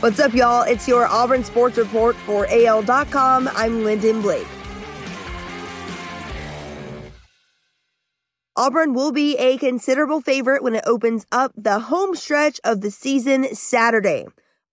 What's up, y'all? It's your Auburn Sports Report for AL.com. I'm Lyndon Blake. Auburn will be a considerable favorite when it opens up the home stretch of the season Saturday.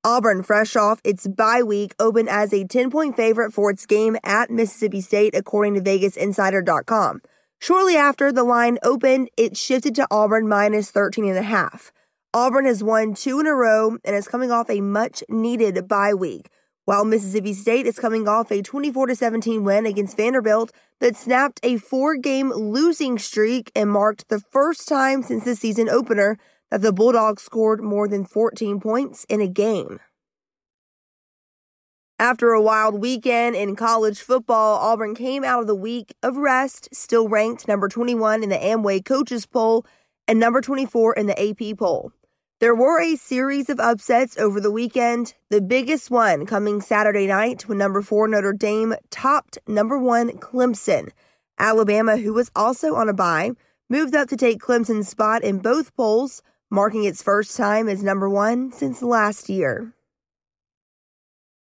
Auburn, fresh off its bye week, opened as a 10 point favorite for its game at Mississippi State, according to VegasInsider.com. Shortly after the line opened, it shifted to Auburn minus 13 and a half. Auburn has won two in a row and is coming off a much needed bye week, while Mississippi State is coming off a 24 17 win against Vanderbilt that snapped a four game losing streak and marked the first time since the season opener that the Bulldogs scored more than 14 points in a game. After a wild weekend in college football, Auburn came out of the week of rest, still ranked number 21 in the Amway coaches poll and number 24 in the AP poll. There were a series of upsets over the weekend, the biggest one coming Saturday night when number four Notre Dame topped number one Clemson. Alabama, who was also on a bye, moved up to take Clemson's spot in both polls, marking its first time as number one since last year.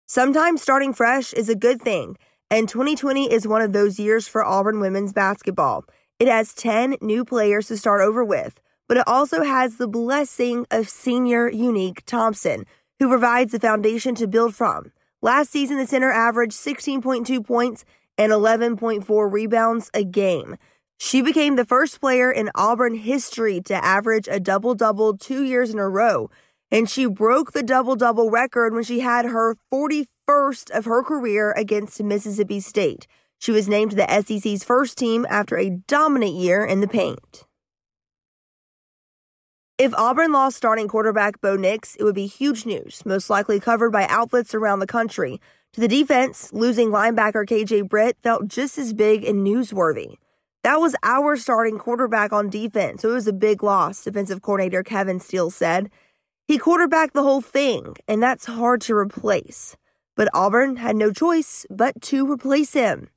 Sometimes starting fresh is a good thing, and 2020 is one of those years for Auburn women's basketball. It has 10 new players to start over with but it also has the blessing of senior Unique Thompson, who provides the foundation to build from. Last season, the center averaged 16.2 points and 11.4 rebounds a game. She became the first player in Auburn history to average a double double two years in a row, and she broke the double double record when she had her 41st of her career against Mississippi State. She was named the SEC's first team after a dominant year in the paint. If Auburn lost starting quarterback Bo Nix, it would be huge news, most likely covered by outlets around the country. To the defense, losing linebacker KJ Britt felt just as big and newsworthy. That was our starting quarterback on defense, so it was a big loss, defensive coordinator Kevin Steele said. He quarterbacked the whole thing, and that's hard to replace. But Auburn had no choice but to replace him.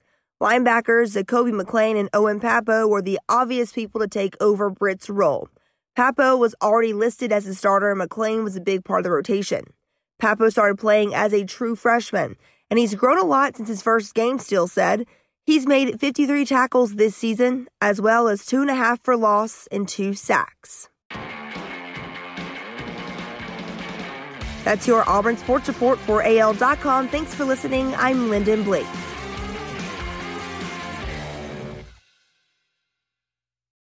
Linebackers Zakoby McClain and Owen Pappoe were the obvious people to take over Britt's role. Pappoe was already listed as a starter, and McClain was a big part of the rotation. Pappoe started playing as a true freshman, and he's grown a lot since his first game, Steele said. He's made 53 tackles this season, as well as two and a half for loss and two sacks. That's your Auburn Sports Report for AL.com. Thanks for listening. I'm Lyndon Blake.